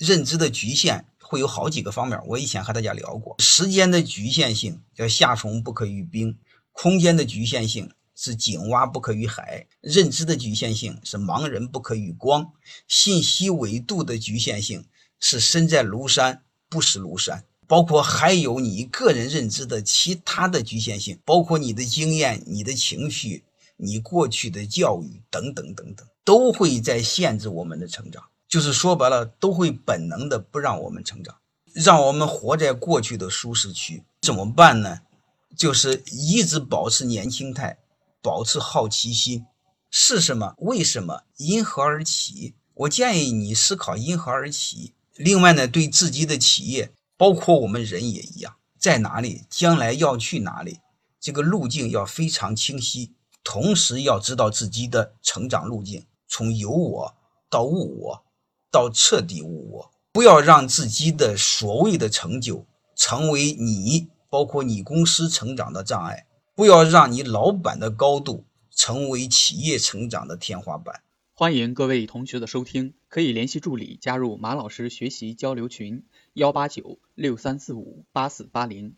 认知的局限会有好几个方面，我以前和大家聊过，时间的局限性叫夏虫不可语冰，空间的局限性是井蛙不可语海，认知的局限性是盲人不可语光，信息维度的局限性是身在庐山不识庐山。包括还有你个人认知的其他的局限性，包括你的经验、你的情绪、你过去的教育等等等等，都会在限制我们的成长。就是说白了，都会本能的不让我们成长，让我们活在过去的舒适区。怎么办呢？就是一直保持年轻态，保持好奇心。是什么？为什么？因何而起？我建议你思考因何而起。另外呢，对自己的企业。包括我们人也一样，在哪里，将来要去哪里，这个路径要非常清晰，同时要知道自己的成长路径，从有我到物我，到彻底无我，不要让自己的所谓的成就成为你，包括你公司成长的障碍，不要让你老板的高度成为企业成长的天花板。欢迎各位同学的收听，可以联系助理加入马老师学习交流群：幺八九六三四五八四八零。